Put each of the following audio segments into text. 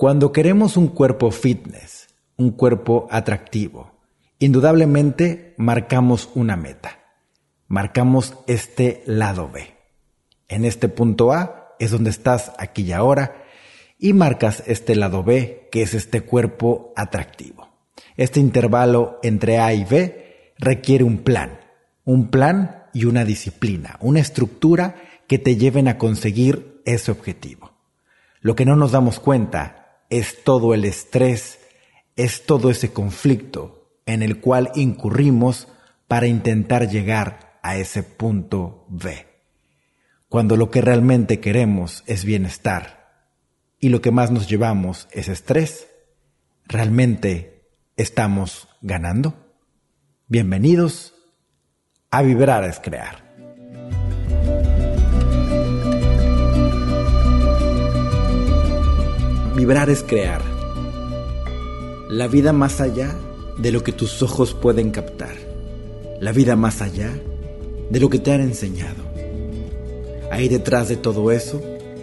Cuando queremos un cuerpo fitness, un cuerpo atractivo, indudablemente marcamos una meta. Marcamos este lado B. En este punto A es donde estás aquí y ahora y marcas este lado B, que es este cuerpo atractivo. Este intervalo entre A y B requiere un plan, un plan y una disciplina, una estructura que te lleven a conseguir ese objetivo. Lo que no nos damos cuenta es todo el estrés, es todo ese conflicto en el cual incurrimos para intentar llegar a ese punto B. Cuando lo que realmente queremos es bienestar y lo que más nos llevamos es estrés, ¿realmente estamos ganando? Bienvenidos a Vibrar es Crear. Vibrar es crear. La vida más allá de lo que tus ojos pueden captar. La vida más allá de lo que te han enseñado. Ahí detrás de todo eso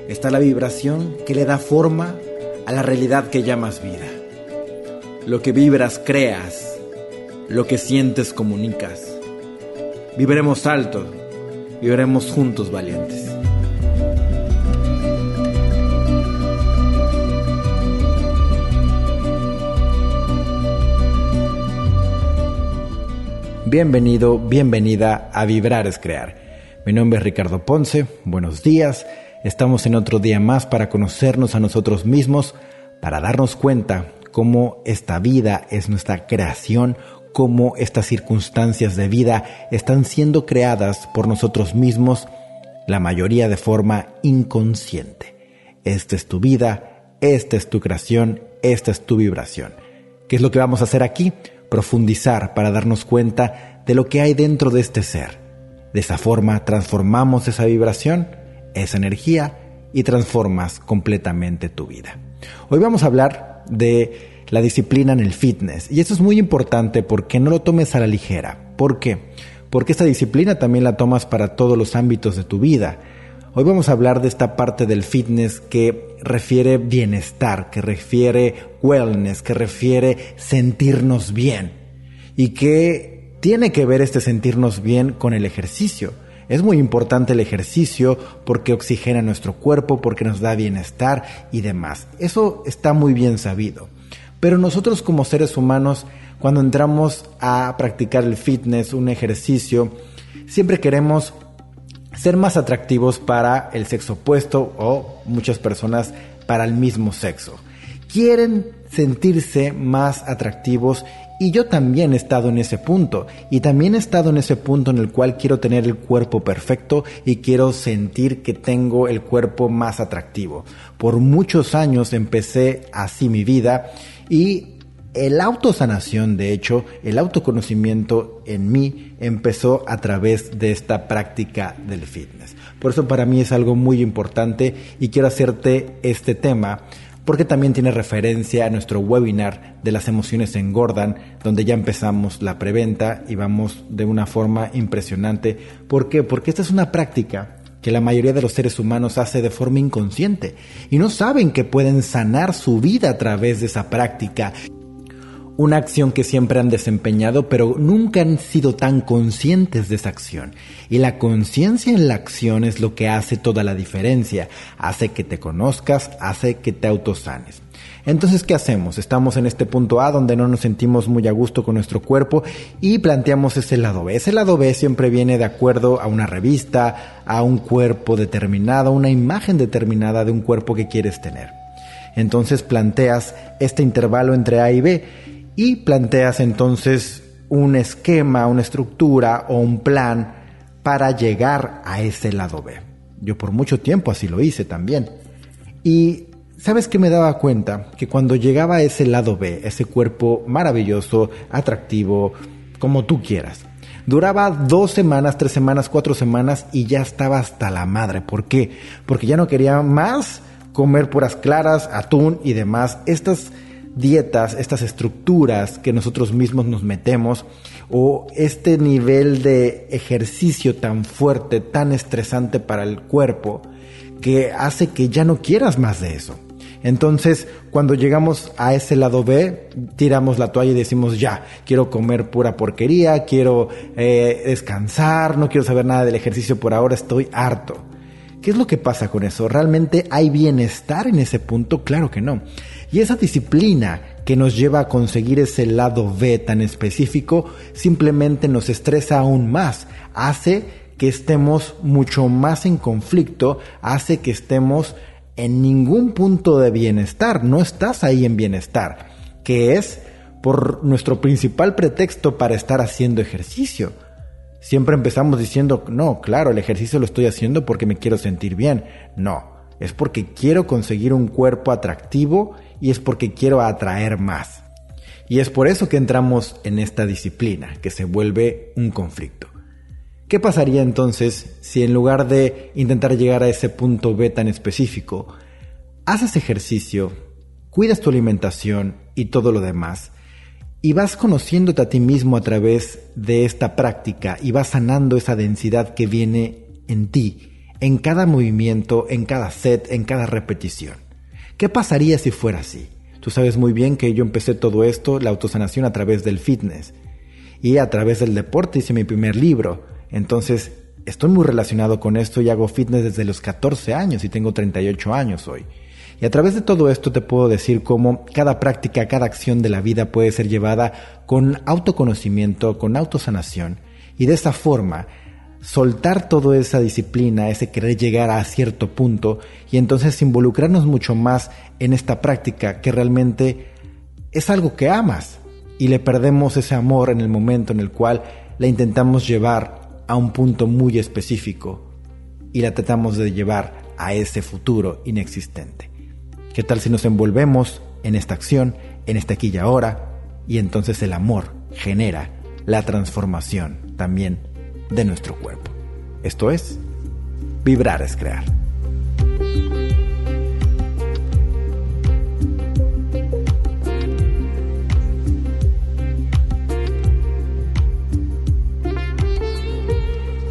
está la vibración que le da forma a la realidad que llamas vida. Lo que vibras creas, lo que sientes comunicas. Viviremos alto, viviremos juntos valientes. Bienvenido, bienvenida a Vibrar es Crear. Mi nombre es Ricardo Ponce, buenos días. Estamos en otro día más para conocernos a nosotros mismos, para darnos cuenta cómo esta vida es nuestra creación, cómo estas circunstancias de vida están siendo creadas por nosotros mismos, la mayoría de forma inconsciente. Esta es tu vida, esta es tu creación, esta es tu vibración. ¿Qué es lo que vamos a hacer aquí? Profundizar para darnos cuenta de lo que hay dentro de este ser. De esa forma transformamos esa vibración, esa energía y transformas completamente tu vida. Hoy vamos a hablar de la disciplina en el fitness y esto es muy importante porque no lo tomes a la ligera. ¿Por qué? Porque esta disciplina también la tomas para todos los ámbitos de tu vida. Hoy vamos a hablar de esta parte del fitness que refiere bienestar, que refiere wellness, que refiere sentirnos bien y que tiene que ver este sentirnos bien con el ejercicio. Es muy importante el ejercicio porque oxigena nuestro cuerpo, porque nos da bienestar y demás. Eso está muy bien sabido. Pero nosotros como seres humanos, cuando entramos a practicar el fitness, un ejercicio, siempre queremos ser más atractivos para el sexo opuesto o muchas personas para el mismo sexo. Quieren sentirse más atractivos y yo también he estado en ese punto y también he estado en ese punto en el cual quiero tener el cuerpo perfecto y quiero sentir que tengo el cuerpo más atractivo. Por muchos años empecé así mi vida y el autosanación, de hecho, el autoconocimiento en mí empezó a través de esta práctica del fitness. Por eso para mí es algo muy importante y quiero hacerte este tema porque también tiene referencia a nuestro webinar de las emociones engordan, donde ya empezamos la preventa y vamos de una forma impresionante. ¿Por qué? Porque esta es una práctica que la mayoría de los seres humanos hace de forma inconsciente y no saben que pueden sanar su vida a través de esa práctica una acción que siempre han desempeñado, pero nunca han sido tan conscientes de esa acción. Y la conciencia en la acción es lo que hace toda la diferencia, hace que te conozcas, hace que te autosanes. Entonces, ¿qué hacemos? Estamos en este punto A donde no nos sentimos muy a gusto con nuestro cuerpo y planteamos ese lado B. Ese lado B siempre viene de acuerdo a una revista, a un cuerpo determinado, una imagen determinada de un cuerpo que quieres tener. Entonces planteas este intervalo entre A y B y planteas entonces un esquema, una estructura o un plan para llegar a ese lado B. Yo por mucho tiempo así lo hice también. Y sabes que me daba cuenta que cuando llegaba a ese lado B, ese cuerpo maravilloso, atractivo, como tú quieras, duraba dos semanas, tres semanas, cuatro semanas y ya estaba hasta la madre. ¿Por qué? Porque ya no quería más comer puras claras, atún y demás. Estas dietas, estas estructuras que nosotros mismos nos metemos o este nivel de ejercicio tan fuerte, tan estresante para el cuerpo, que hace que ya no quieras más de eso. Entonces, cuando llegamos a ese lado B, tiramos la toalla y decimos, ya, quiero comer pura porquería, quiero eh, descansar, no quiero saber nada del ejercicio por ahora, estoy harto. ¿Qué es lo que pasa con eso? ¿Realmente hay bienestar en ese punto? Claro que no. Y esa disciplina que nos lleva a conseguir ese lado B tan específico simplemente nos estresa aún más, hace que estemos mucho más en conflicto, hace que estemos en ningún punto de bienestar, no estás ahí en bienestar, que es por nuestro principal pretexto para estar haciendo ejercicio. Siempre empezamos diciendo, no, claro, el ejercicio lo estoy haciendo porque me quiero sentir bien. No, es porque quiero conseguir un cuerpo atractivo y es porque quiero atraer más. Y es por eso que entramos en esta disciplina, que se vuelve un conflicto. ¿Qué pasaría entonces si en lugar de intentar llegar a ese punto B tan específico, haces ejercicio, cuidas tu alimentación y todo lo demás, y vas conociéndote a ti mismo a través de esta práctica y vas sanando esa densidad que viene en ti, en cada movimiento, en cada set, en cada repetición? ¿Qué pasaría si fuera así? Tú sabes muy bien que yo empecé todo esto, la autosanación, a través del fitness. Y a través del deporte hice mi primer libro entonces, estoy muy relacionado con esto y hago fitness desde los 14 años y tengo 38 años hoy. Y a través de todo esto te puedo decir cómo cada práctica, cada acción de la vida puede ser llevada con autoconocimiento, con autosanación. Y de esa forma, soltar toda esa disciplina, ese querer llegar a cierto punto y entonces involucrarnos mucho más en esta práctica que realmente es algo que amas y le perdemos ese amor en el momento en el cual la intentamos llevar a un punto muy específico y la tratamos de llevar a ese futuro inexistente. ¿Qué tal si nos envolvemos en esta acción, en esta aquí y ahora, y entonces el amor genera la transformación también de nuestro cuerpo? Esto es, vibrar es crear.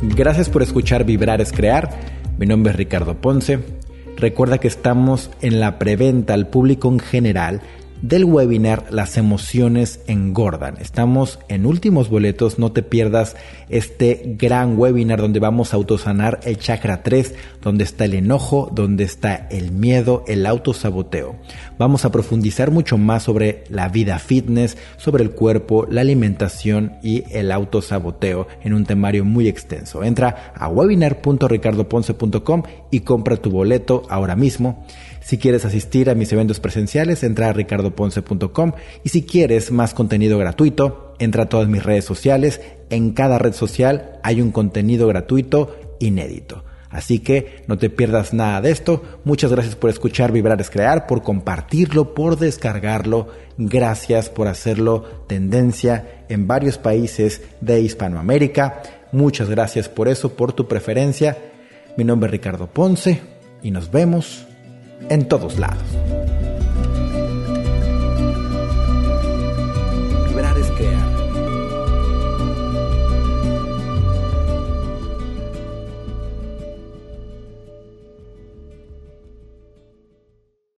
Gracias por escuchar Vibrar es Crear. Mi nombre es Ricardo Ponce. Recuerda que estamos en la preventa al público en general del webinar Las emociones engordan. Estamos en últimos boletos, no te pierdas este gran webinar donde vamos a autosanar el chakra 3, donde está el enojo, donde está el miedo, el autosaboteo. Vamos a profundizar mucho más sobre la vida fitness, sobre el cuerpo, la alimentación y el autosaboteo en un temario muy extenso. Entra a webinar.ricardoponce.com y compra tu boleto ahora mismo. Si quieres asistir a mis eventos presenciales, entra a ricardoponce.com y si quieres más contenido gratuito, entra a todas mis redes sociales. En cada red social hay un contenido gratuito inédito. Así que no te pierdas nada de esto. Muchas gracias por escuchar Vibrar es Crear, por compartirlo, por descargarlo. Gracias por hacerlo tendencia en varios países de Hispanoamérica. Muchas gracias por eso, por tu preferencia. Mi nombre es Ricardo Ponce y nos vemos en todos lados.